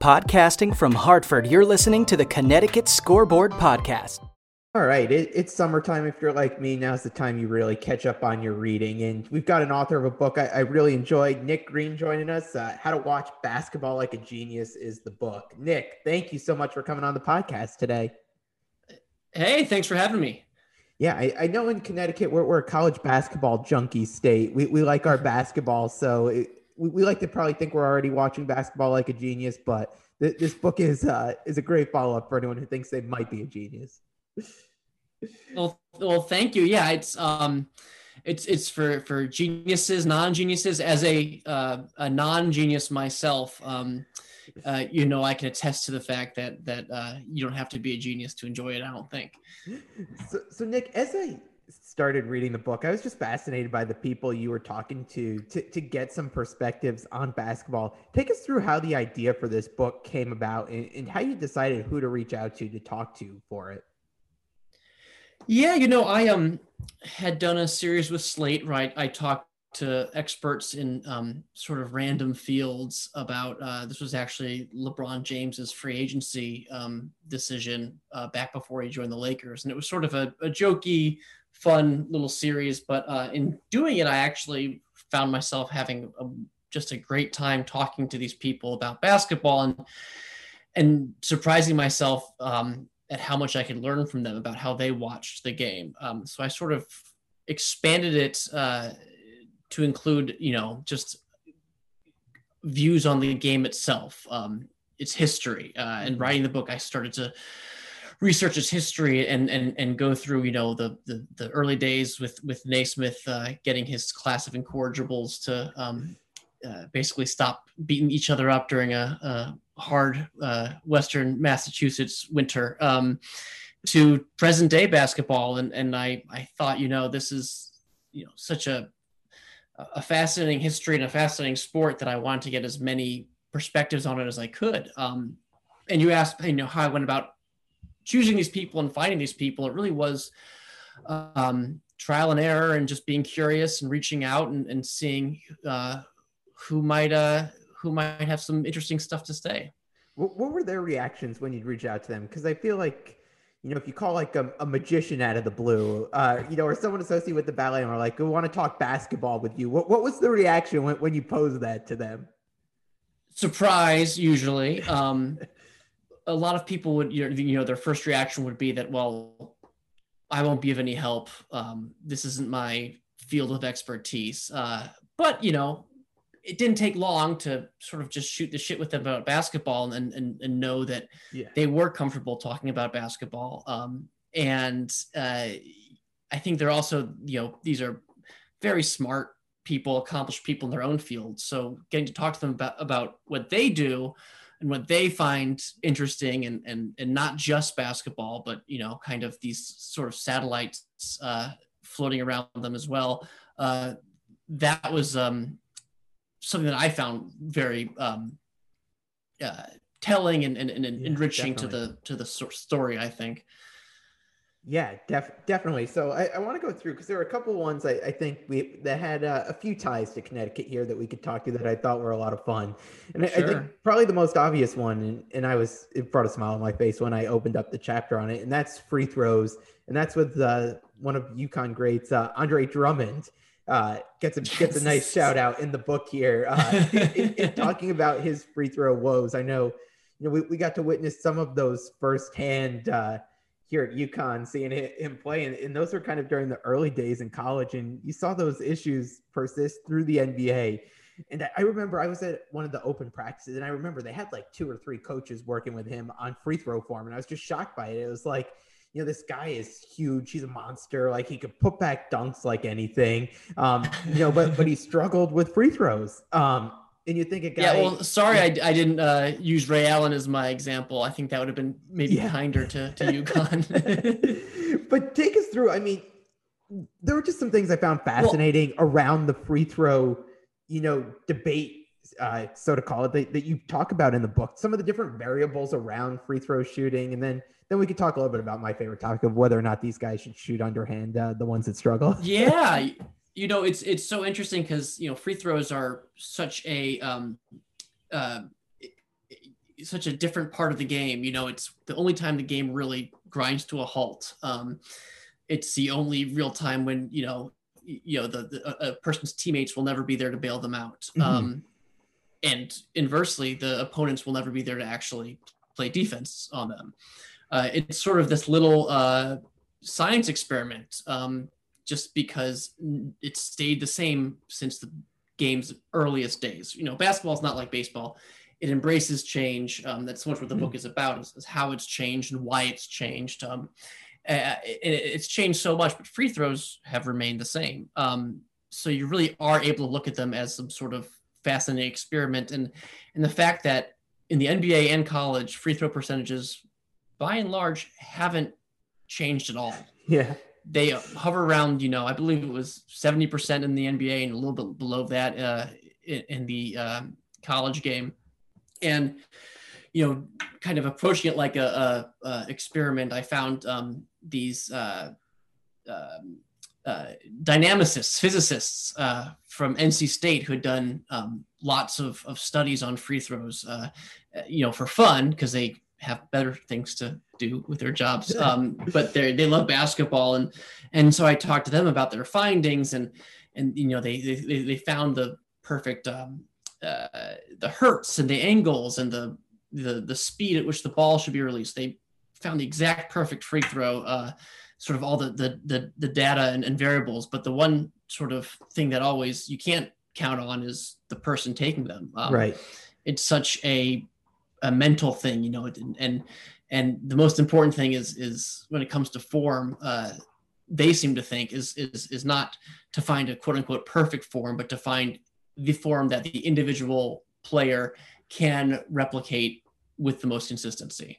Podcasting from Hartford, you're listening to the Connecticut Scoreboard Podcast. All right, it, it's summertime. If you're like me, now's the time you really catch up on your reading. And we've got an author of a book I, I really enjoyed, Nick Greene, joining us. Uh, How to Watch Basketball Like a Genius is the book. Nick, thank you so much for coming on the podcast today. Hey, thanks for having me. Yeah, I, I know in Connecticut, we're, we're a college basketball junkie state. We, we like our basketball. So it, we, we like to probably think we're already watching basketball like a genius, but th- this book is uh, is a great follow up for anyone who thinks they might be a genius. Well, well, thank you. Yeah, it's um, it's it's for for geniuses, non geniuses. As a uh, a non genius myself, um, uh, you know, I can attest to the fact that that uh, you don't have to be a genius to enjoy it. I don't think. So, so Nick, as I started reading the book, I was just fascinated by the people you were talking to, to to get some perspectives on basketball. Take us through how the idea for this book came about and, and how you decided who to reach out to to talk to for it. Yeah, you know, I um had done a series with Slate, right? I talked to experts in um, sort of random fields about uh, this was actually LeBron James's free agency um, decision uh, back before he joined the Lakers, and it was sort of a, a jokey, fun little series. But uh, in doing it, I actually found myself having a, just a great time talking to these people about basketball and and surprising myself um, at how much I could learn from them about how they watched the game. Um, so I sort of expanded it uh, to include, you know, just views on the game itself, um, its history. Uh, and writing the book, I started to research its history and and and go through, you know, the the, the early days with with Naismith uh, getting his class of incorrigibles to um, uh, basically stop beating each other up during a, a hard uh, Western Massachusetts winter um, to present day basketball. And, and I, I thought, you know, this is, you know, such a, a fascinating history and a fascinating sport that I wanted to get as many perspectives on it as I could. Um, and you asked, you know, how I went about choosing these people and finding these people. It really was um, trial and error and just being curious and reaching out and, and seeing uh, who might uh who might have some interesting stuff to say. What, what were their reactions when you'd reach out to them? Because I feel like you know, if you call like a, a magician out of the blue, uh, you know, or someone associated with the ballet and are like, we want to talk basketball with you. What, what was the reaction when, when you posed that to them? Surprise, usually. Um, a lot of people would, you know, their first reaction would be that, well, I won't be of any help. Um, this isn't my field of expertise. Uh, but, you know, it didn't take long to sort of just shoot the shit with them about basketball and and, and know that yeah. they were comfortable talking about basketball. Um, and uh, I think they're also, you know, these are very smart people, accomplished people in their own field. So getting to talk to them about, about what they do and what they find interesting and, and, and not just basketball, but, you know, kind of these sort of satellites uh, floating around them as well. Uh, that was, um, something that I found very um, uh, telling and, and, and yeah, enriching definitely. to the to the story. I think. Yeah, def- definitely. So I, I want to go through because there were a couple ones I, I think we that had uh, a few ties to Connecticut here that we could talk to that I thought were a lot of fun. And sure. I, I, think probably the most obvious one, and, and I was it brought a smile on my face when I opened up the chapter on it, and that's free throws, and that's with uh, one of UConn greats, uh, Andre Drummond uh, gets a gets a nice shout out in the book here uh, in, in, talking about his free throw woes. I know, you know, we, we got to witness some of those firsthand uh, here at UConn, seeing him play, and, and those were kind of during the early days in college, and you saw those issues persist through the NBA. And I remember I was at one of the open practices, and I remember they had like two or three coaches working with him on free throw form, and I was just shocked by it. It was like you know, this guy is huge. He's a monster. Like he could put back dunks like anything. Um, you know, but but he struggled with free throws. Um, and you think a guy. Yeah, well, sorry, I, I didn't uh, use Ray Allen as my example. I think that would have been maybe yeah. kinder to to UConn. but take us through. I mean, there were just some things I found fascinating well, around the free throw, you know, debate uh, so to call it, that, that you talk about in the book, some of the different variables around free throw shooting, and then then we could talk a little bit about my favorite topic of whether or not these guys should shoot underhand, uh, the ones that struggle. Yeah, you know, it's it's so interesting because you know free throws are such a um, uh, such a different part of the game. You know, it's the only time the game really grinds to a halt. Um, it's the only real time when you know you know the, the a person's teammates will never be there to bail them out. Mm-hmm. Um, and inversely, the opponents will never be there to actually play defense on them. Uh, it's sort of this little uh, science experiment, um, just because it stayed the same since the game's earliest days. You know, basketball is not like baseball; it embraces change. Um, that's so much what the book mm-hmm. is about: is, is, how it's changed and why it's changed. Um, uh, it, it's changed so much, but free throws have remained the same. Um, so you really are able to look at them as some sort of fascinating experiment, and and the fact that in the NBA and college, free throw percentages, by and large, haven't changed at all. Yeah. They hover around, you know, I believe it was 70% in the NBA and a little bit below that uh, in, in, the uh, college game. And, you know, kind of approaching it like a, a, a experiment, I found um, these uh, um, uh, dynamicists, physicists uh, from NC State who had done um, lots of, of studies on free throws, uh, you know, for fun because they have better things to do with their jobs. Um, but they they love basketball, and and so I talked to them about their findings, and and you know they they they found the perfect um, uh, the hertz and the angles and the the the speed at which the ball should be released. They found the exact perfect free throw. Uh, sort of all the the the, the data and, and variables, but the one sort of thing that always you can't count on is the person taking them. Um, right. It's such a a mental thing, you know, and and, and the most important thing is is when it comes to form, uh, they seem to think is is is not to find a quote unquote perfect form, but to find the form that the individual player can replicate with the most consistency.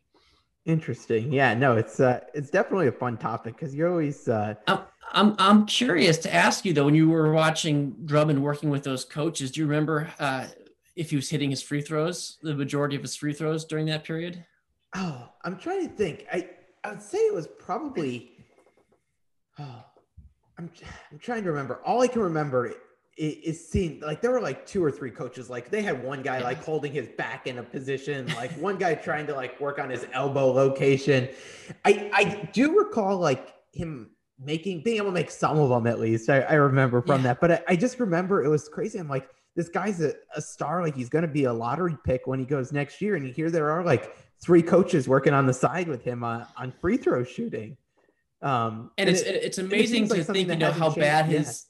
Interesting. Yeah, no, it's uh it's definitely a fun topic because you're always uh I'm, I'm I'm curious to ask you though, when you were watching Drummond working with those coaches, do you remember uh if he was hitting his free throws, the majority of his free throws during that period? Oh, I'm trying to think. I I would say it was probably. Oh, I'm I'm trying to remember. All I can remember is seeing like there were like two or three coaches. Like they had one guy like holding his back in a position, like one guy trying to like work on his elbow location. I I do recall like him making being able to make some of them at least. I, I remember from yeah. that, but I, I just remember it was crazy. I'm like this guy's a, a star. Like he's going to be a lottery pick when he goes next year. And you hear there are like three coaches working on the side with him uh, on free throw shooting. Um, and, and it's it, it's amazing it to like think you know how bad his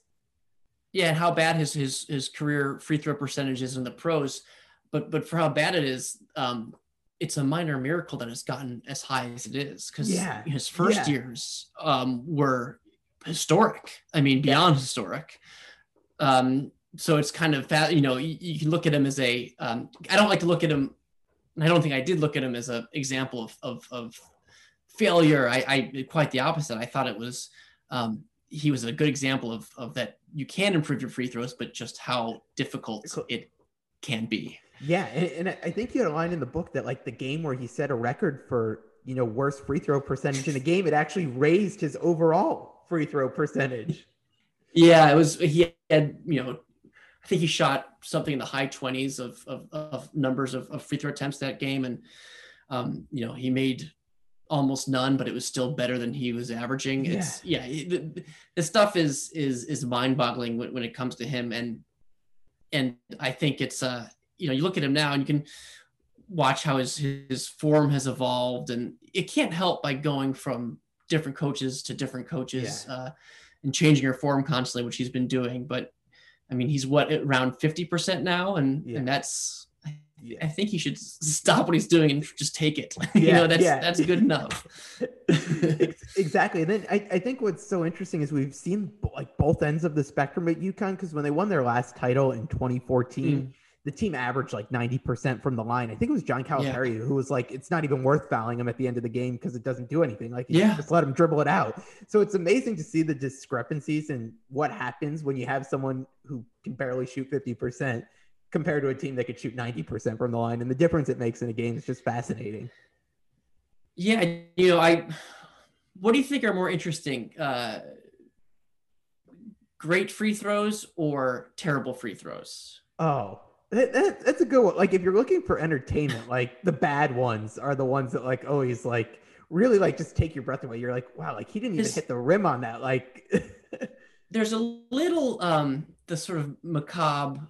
yeah. yeah how bad his his his career free throw percentage is in the pros, but but for how bad it is, um, it's a minor miracle that it's gotten as high as it is because yeah. his first yeah. years um, were historic. I mean, beyond yeah. historic. Um, so it's kind of that you know you, you, can look at him as a. Um, I don't like to look at him and I don't think I did look at him as an example of, of, of failure. I, I, quite the opposite. I thought it was um, he was a good example of, of that you can improve your free throws, but just how difficult it can be. Yeah, and, and I think you had a line in the book that like the game where he set a record for you know worst free throw percentage in a game, it actually raised his overall free throw percentage. Yeah, it was he had you know I think he shot something in the high 20s of, of, of numbers of, of, free throw attempts that game. And, um, you know, he made almost none, but it was still better than he was averaging. Yeah. It's yeah, the, the stuff is, is, is mind boggling when, when it comes to him. And, and I think it's, uh, you know, you look at him now and you can watch how his, his form has evolved and it can't help by going from different coaches to different coaches, yeah. uh, and changing your form constantly, which he's been doing. But I mean, he's what around 50% now. And, yeah. and that's, yeah. I think he should stop what he's doing and just take it. you know, that's, yeah. that's good enough. exactly. And then I, I think what's so interesting is we've seen like both ends of the spectrum at UConn because when they won their last title in 2014, mm the team averaged like 90% from the line. I think it was John Calipari yeah. who was like, it's not even worth fouling him at the end of the game because it doesn't do anything. Like, yeah, just let him dribble it out. So it's amazing to see the discrepancies and what happens when you have someone who can barely shoot 50% compared to a team that could shoot 90% from the line. And the difference it makes in a game is just fascinating. Yeah. You know, I, what do you think are more interesting? Uh, great free throws or terrible free throws? Oh, that, that, that's a good one. Like if you're looking for entertainment, like the bad ones are the ones that like always like really like just take your breath away. You're like, wow, like he didn't even hit the rim on that. Like there's a little um the sort of macabre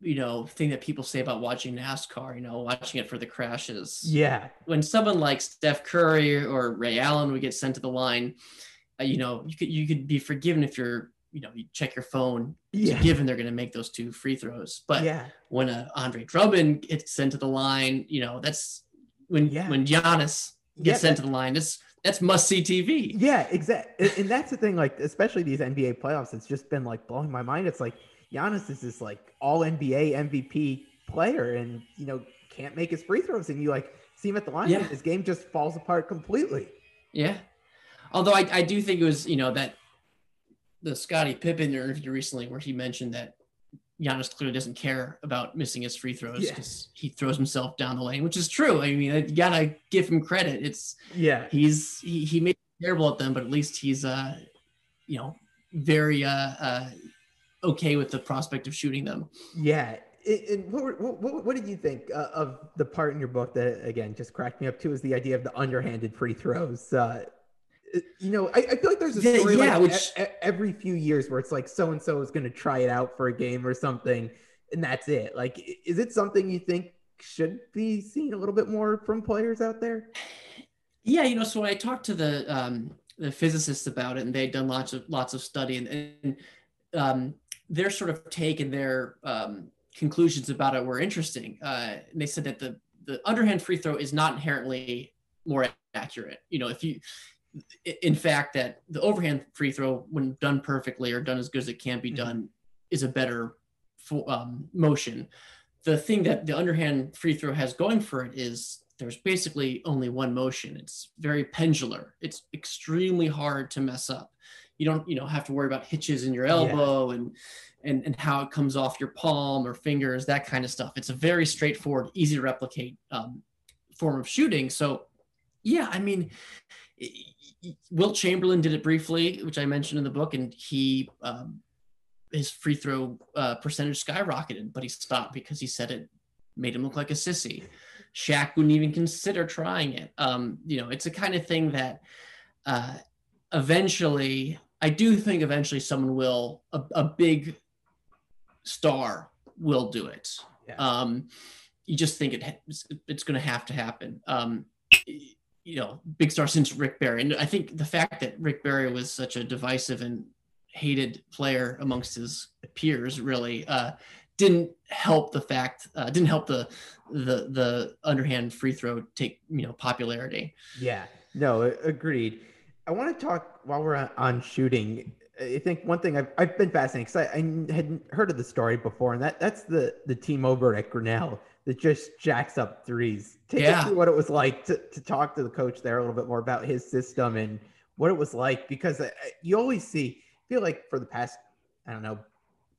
you know thing that people say about watching NASCAR, you know, watching it for the crashes. Yeah. When someone like Steph Curry or Ray Allen would get sent to the line, uh, you know, you could you could be forgiven if you're you know you check your phone yeah. given they're going to make those two free throws but yeah. when a Andre Drummond gets sent to the line you know that's when yeah. when Giannis gets sent to the line it's that's must see TV yeah exactly and that's the thing like especially these NBA playoffs it's just been like blowing my mind it's like Giannis is this like all NBA MVP player and you know can't make his free throws and you like see him at the line yeah. his game just falls apart completely yeah although I, I do think it was you know that the Scottie Pippen interview recently where he mentioned that Giannis clearly doesn't care about missing his free throws because yeah. he throws himself down the lane, which is true. I mean, you gotta give him credit. It's yeah, he's he, he made terrible at them, but at least he's uh, you know, very uh, uh okay with the prospect of shooting them. Yeah. And what, what, what did you think uh, of the part in your book that again just cracked me up too? Is the idea of the underhanded free throws? Uh, you know, I, I, feel like there's a story yeah, like which... a, every few years where it's like so and so is going to try it out for a game or something, and that's it. Like, is it something you think should be seen a little bit more from players out there? Yeah, you know, so I talked to the um, the physicists about it, and they'd done lots of lots of study, and, and um, their sort of take and their um, conclusions about it were interesting. Uh, and they said that the the underhand free throw is not inherently more accurate. You know, if you in fact, that the overhand free throw, when done perfectly or done as good as it can be mm-hmm. done, is a better um, motion. The thing that the underhand free throw has going for it is there's basically only one motion. It's very pendular. It's extremely hard to mess up. You don't, you know, have to worry about hitches in your elbow yeah. and and and how it comes off your palm or fingers, that kind of stuff. It's a very straightforward, easy to replicate um, form of shooting. So, yeah, I mean, Wilt Chamberlain did it briefly, which I mentioned in the book, and he um, his free throw uh, percentage skyrocketed, but he stopped because he said it made him look like a sissy. Shaq wouldn't even consider trying it. Um, you know, it's a kind of thing that uh, eventually, I do think eventually someone will, a, a big star will do it. Yeah. Um, you just think it, it's, it's going to have to happen. Um, you know, big star since Rick Barry. And I think the fact that Rick Barry was such a divisive and hated player amongst his peers really uh, didn't help the fact uh, didn't help the the the underhand free throw take you know popularity. Yeah, no, agreed. I want to talk while we're on shooting. I think one thing I've, I've been fascinated because I, I hadn't heard of the story before, and that that's the the team over at Grinnell that just jacks up threes. Take yeah. us through what it was like to, to talk to the coach there a little bit more about his system and what it was like because you always see, feel like for the past, I don't know,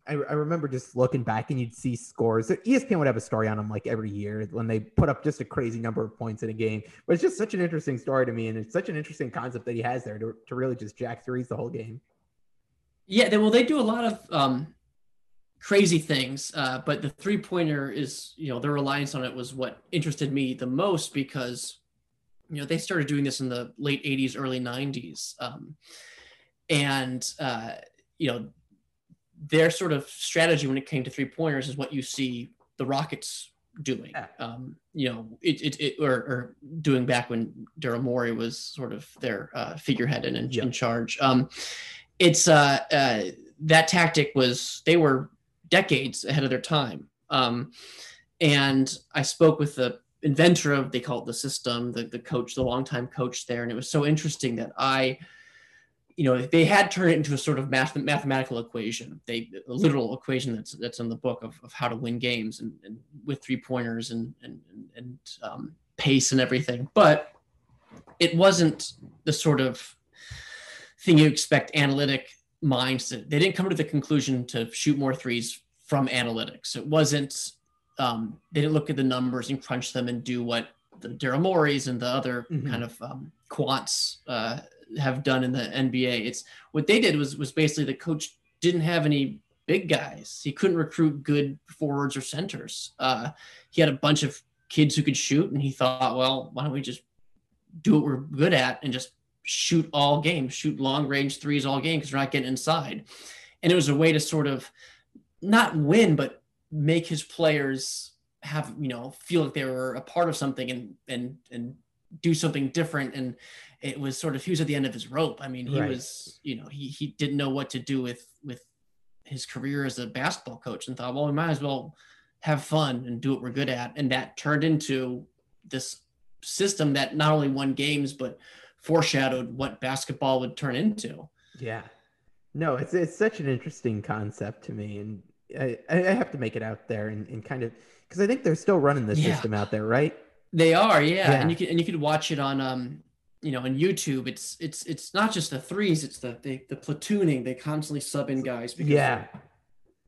I, I remember just looking back and you'd see scores. ESPN would have a story on them like every year when they put up just a crazy number of points in a game. But it's just such an interesting story to me, and it's such an interesting concept that he has there to, to really just jack threes the whole game. Yeah, they, well, they do a lot of um, crazy things. Uh, but the three pointer is, you know, their reliance on it was what interested me the most because, you know, they started doing this in the late 80s, early 90s. Um, and, uh, you know, their sort of strategy when it came to three pointers is what you see the Rockets doing. Um, you know, it, it, it or, or, doing back when Daryl Morey was sort of their uh, figurehead and in, in charge. Um, it's uh, uh, that tactic was they were decades ahead of their time. Um, and I spoke with the inventor of they call it the system, the, the coach, the longtime coach there, and it was so interesting that I, you know, they had turned it into a sort of math, mathematical equation, they a literal equation that's that's in the book of, of how to win games and, and with three pointers and and and um, pace and everything, but it wasn't the sort of thing you expect analytic minds they didn't come to the conclusion to shoot more threes from analytics. It wasn't um, they didn't look at the numbers and crunch them and do what the Daryl Moreys and the other mm-hmm. kind of um, quants uh, have done in the NBA. It's what they did was was basically the coach didn't have any big guys. He couldn't recruit good forwards or centers. Uh, he had a bunch of kids who could shoot, and he thought, well, why don't we just do what we're good at and just shoot all game, shoot long range threes all game because we're not getting inside. And it was a way to sort of not win, but make his players have you know feel like they were a part of something and and and do something different and it was sort of he was at the end of his rope i mean he right. was you know he he didn't know what to do with with his career as a basketball coach and thought well we might as well have fun and do what we're good at and that turned into this system that not only won games but foreshadowed what basketball would turn into yeah no it's it's such an interesting concept to me and i i have to make it out there and, and kind of because I think they're still running the yeah. system out there, right? They are, yeah. yeah. And you can and you can watch it on um you know on YouTube. It's it's it's not just the threes, it's the the, the platooning. They constantly sub in guys because yeah,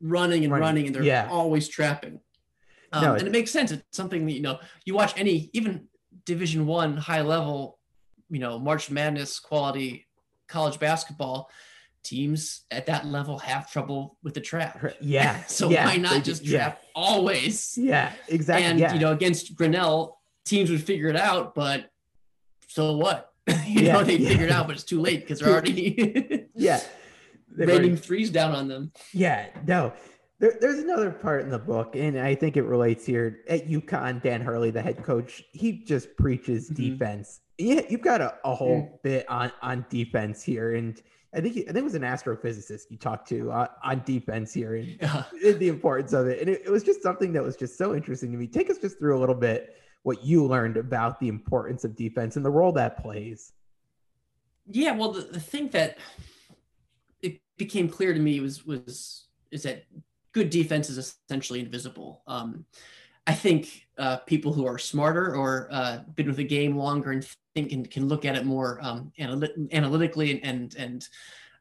running and running, running and they're yeah. always trapping. Um, no, and it makes sense. It's something that you know you watch any even Division One high level, you know March Madness quality college basketball teams at that level have trouble with the trap. Yeah. so yeah, why not just trap yeah. always? Yeah, exactly. And yeah. you know, against Grinnell, teams would figure it out, but so what? you know, they figure it out, but it's too late because they're already yeah raining threes down on them. Yeah, no. There, there's another part in the book, and I think it relates here. At UConn, Dan Hurley, the head coach, he just preaches mm-hmm. defense. Yeah, you've got a, a whole mm. bit on on defense here, and I think I think it was an astrophysicist you talked to uh, on defense here and, yeah. the importance of it. And it, it, was just something that was just so interesting to me. Take us just through a little bit what you learned about the importance of defense and the role that plays. Yeah, well, the, the thing that it became clear to me was was is that good defense is essentially invisible. Um, I think uh, people who are smarter or uh, been with the game longer and think and can look at it more um, analytically and and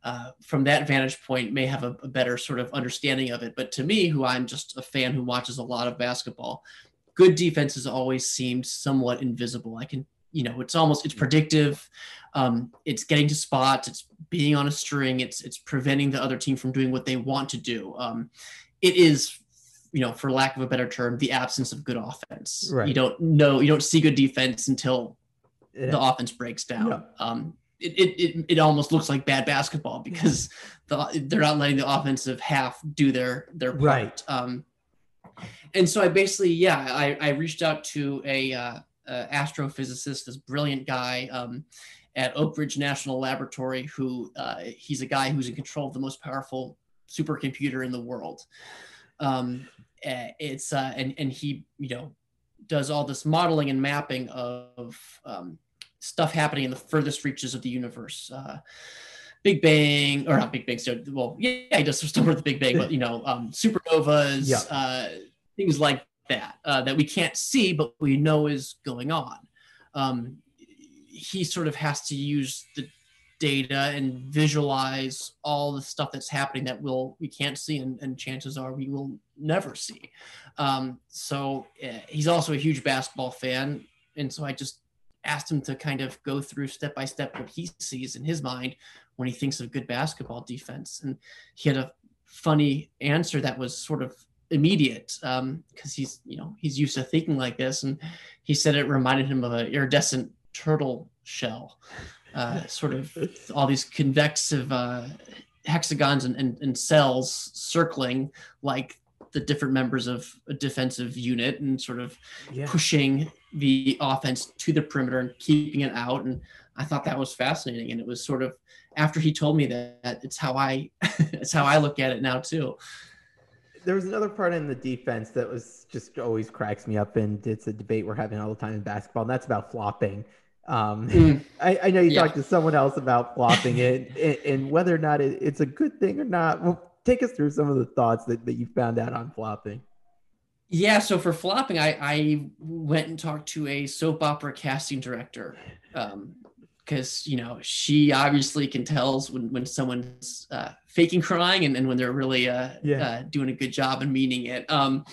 uh, from that vantage point may have a, a, better sort of understanding of it. But to me, who I'm just a fan who watches a lot of basketball, good defense has always seemed somewhat invisible. I can, you know, it's almost it's predictive. Um, it's getting to spots. It's being on a string. It's it's preventing the other team from doing what they want to do. Um, it is you know, for lack of a better term, the absence of good offense. Right. You don't know, you don't see good defense until it, the offense breaks down. Yeah. Um, it, it, it, it almost looks like bad basketball because the, they're not letting the offensive half do their their part. Right. Um, and so I basically, yeah, I, I reached out to a, uh, uh, astrophysicist, this brilliant guy um, at Oak Ridge National Laboratory, who uh, he's a guy who's in control of the most powerful supercomputer in the world. Um, eh, it's uh, and and he you know does all this modeling and mapping of um, stuff happening in the furthest reaches of the universe. Uh, Big Bang, or not Big Bang. So, well, yeah, he does stuff with the Big Bang, but you know, um, supernovas, yeah. uh, things like that uh, that we can't see, but we know is going on. Um, he sort of has to use the data and visualize all the stuff that's happening that we'll we can't see and, and chances are we will never see. Um, so uh, he's also a huge basketball fan. And so i just asked him to kind of go through step by step what he sees in his mind when he thinks of good basketball defense. And he had a funny answer that was sort of immediate because um, he's you know he's used to thinking like this. And he said it reminded him of an iridescent turtle shell uh, sort of all these convective uh, hexagons and, and, and, cells circling like the different members of a defensive unit and sort of yeah. pushing the offense to the perimeter and keeping it out. And I thought that was fascinating. And it was sort of after he told me that, it's how I it's how I look at it now too. There was another part in the defense that was just always cracks me up, and it's a debate we're having all the time in basketball, and that's about flopping. Um, mm. I, I, know you yeah. talked to someone else about flopping it and, and, whether or not it, it's a good thing or not. Well, take us through some of the thoughts that, that you found out on flopping. Yeah, so for flopping, I, I went and talked to a soap opera casting director because um, you know she obviously can tell when when someone's uh, faking crying and, and when they're really uh, yeah. uh, doing a good job and meaning it. Um,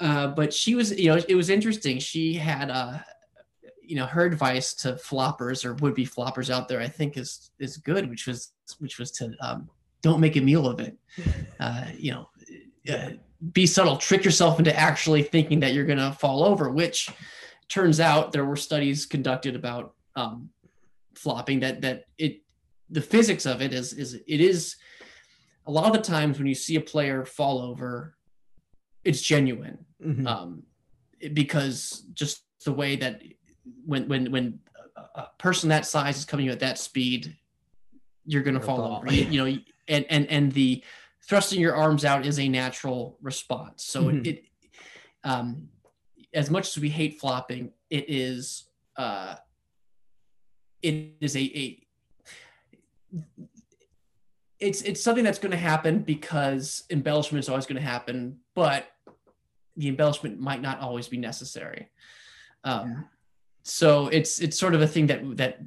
uh, but she was, you know, it was interesting. She had uh, you know her advice to floppers or would be floppers out there i think is is good which was which was to um, don't make a meal of it. Uh, you know, uh, be subtle, trick yourself into actually thinking that you're going to fall over, which turns out there were studies conducted about um, flopping that that it the physics of it is is it is a lot of the times when you see a player fall over, it's genuine mm-hmm. um, because just the way that when when when a person that size is coming at that speed, you're going to fall over. You, you, know, and and and the thrusting your arms out is a natural response. So mm-hmm. it, it um, as much as we hate flopping, it is uh, it is a, a it's it's something that's going to happen because embellishment is always going to happen, but the embellishment might not always be necessary. Um. So it's it's sort of a thing that that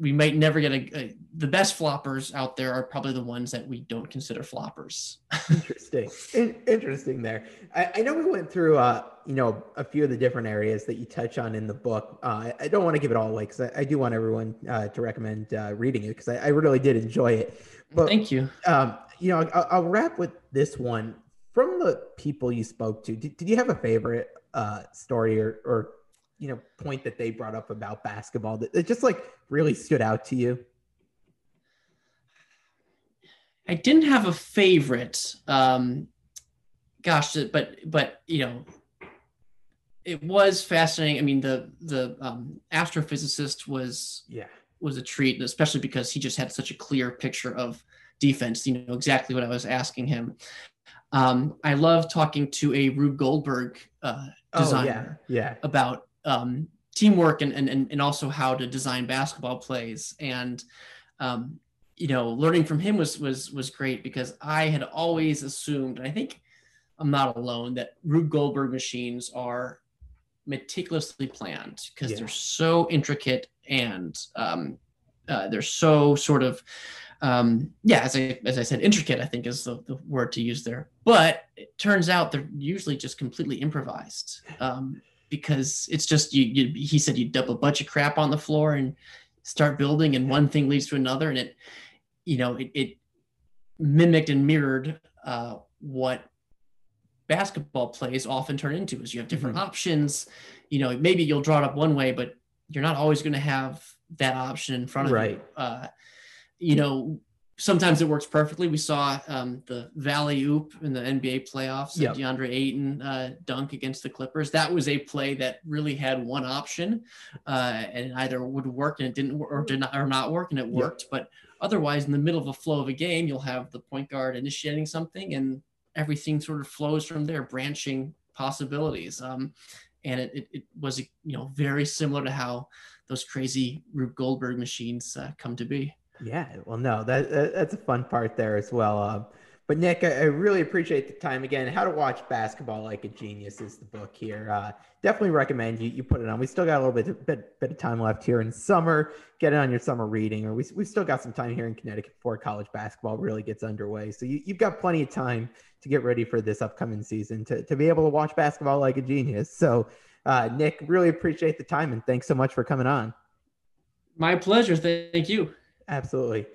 we might never get a, a, the best floppers out there are probably the ones that we don't consider floppers. interesting, In, interesting there. I, I, know we went through uh, you know a few of the different areas that you touch on in the book. Uh, I don't want to give it all away because I, I, do want everyone uh, to recommend uh, reading it because I, I, really did enjoy it. But, Thank you. Um, you know, I'll, I'll, wrap with this one. From the people you spoke to, did, did you have a favorite uh, story or, or you know point that they brought up about basketball that, that just like really stood out to you? I didn't have a favorite. Um, gosh, but but you know, it was fascinating. I mean, the the um, astrophysicist was yeah was a treat, especially because he just had such a clear picture of defense. You know exactly what I was asking him. Um, I love talking to a Rube Goldberg uh, designer oh, yeah. yeah. about um, teamwork and, and and also how to design basketball plays. And um, you know learning from him was was was great because I had always assumed and I think I'm not alone that Rube Goldberg machines are meticulously planned because yeah. they're so intricate and um, uh, they're so sort of um, yeah as I as I said intricate I think is the, the word to use there. But it turns out they're usually just completely improvised. Um, because it's just you, you he said you dump a bunch of crap on the floor and start building and one thing leads to another and it you know it, it mimicked and mirrored uh, what basketball plays often turn into is you have different mm-hmm. options you know maybe you'll draw it up one way but you're not always going to have that option in front of right. you uh, you know sometimes it works perfectly. We saw um, the Valley Oop in the NBA playoffs, yep. DeAndre Ayton uh, dunk against the Clippers. That was a play that really had one option, uh, and either would work and it didn't, or did not, or not work and it worked. Yep. But otherwise, in the middle of a flow of a game, you'll have the point guard initiating something, and everything sort of flows from there, branching possibilities. Um, and it, it, it, was you know very similar to how those crazy Rube Goldberg machines uh, come to be. Yeah, well, no, that, that that's a fun part there as well. Uh, but Nick, I, I, really appreciate the time again. How to watch basketball like a genius is the book here. Uh, definitely recommend you you put it on. We still got a little bit bit, bit of time left here in summer. Get it on your summer reading, or we we've still got some time here in Connecticut before college basketball really gets underway. So you, you've got plenty of time to get ready for this upcoming season to to be able to watch basketball like a genius. So, uh, Nick, really appreciate the time and thanks so much for coming on. My pleasure. Thank you. Absolutely.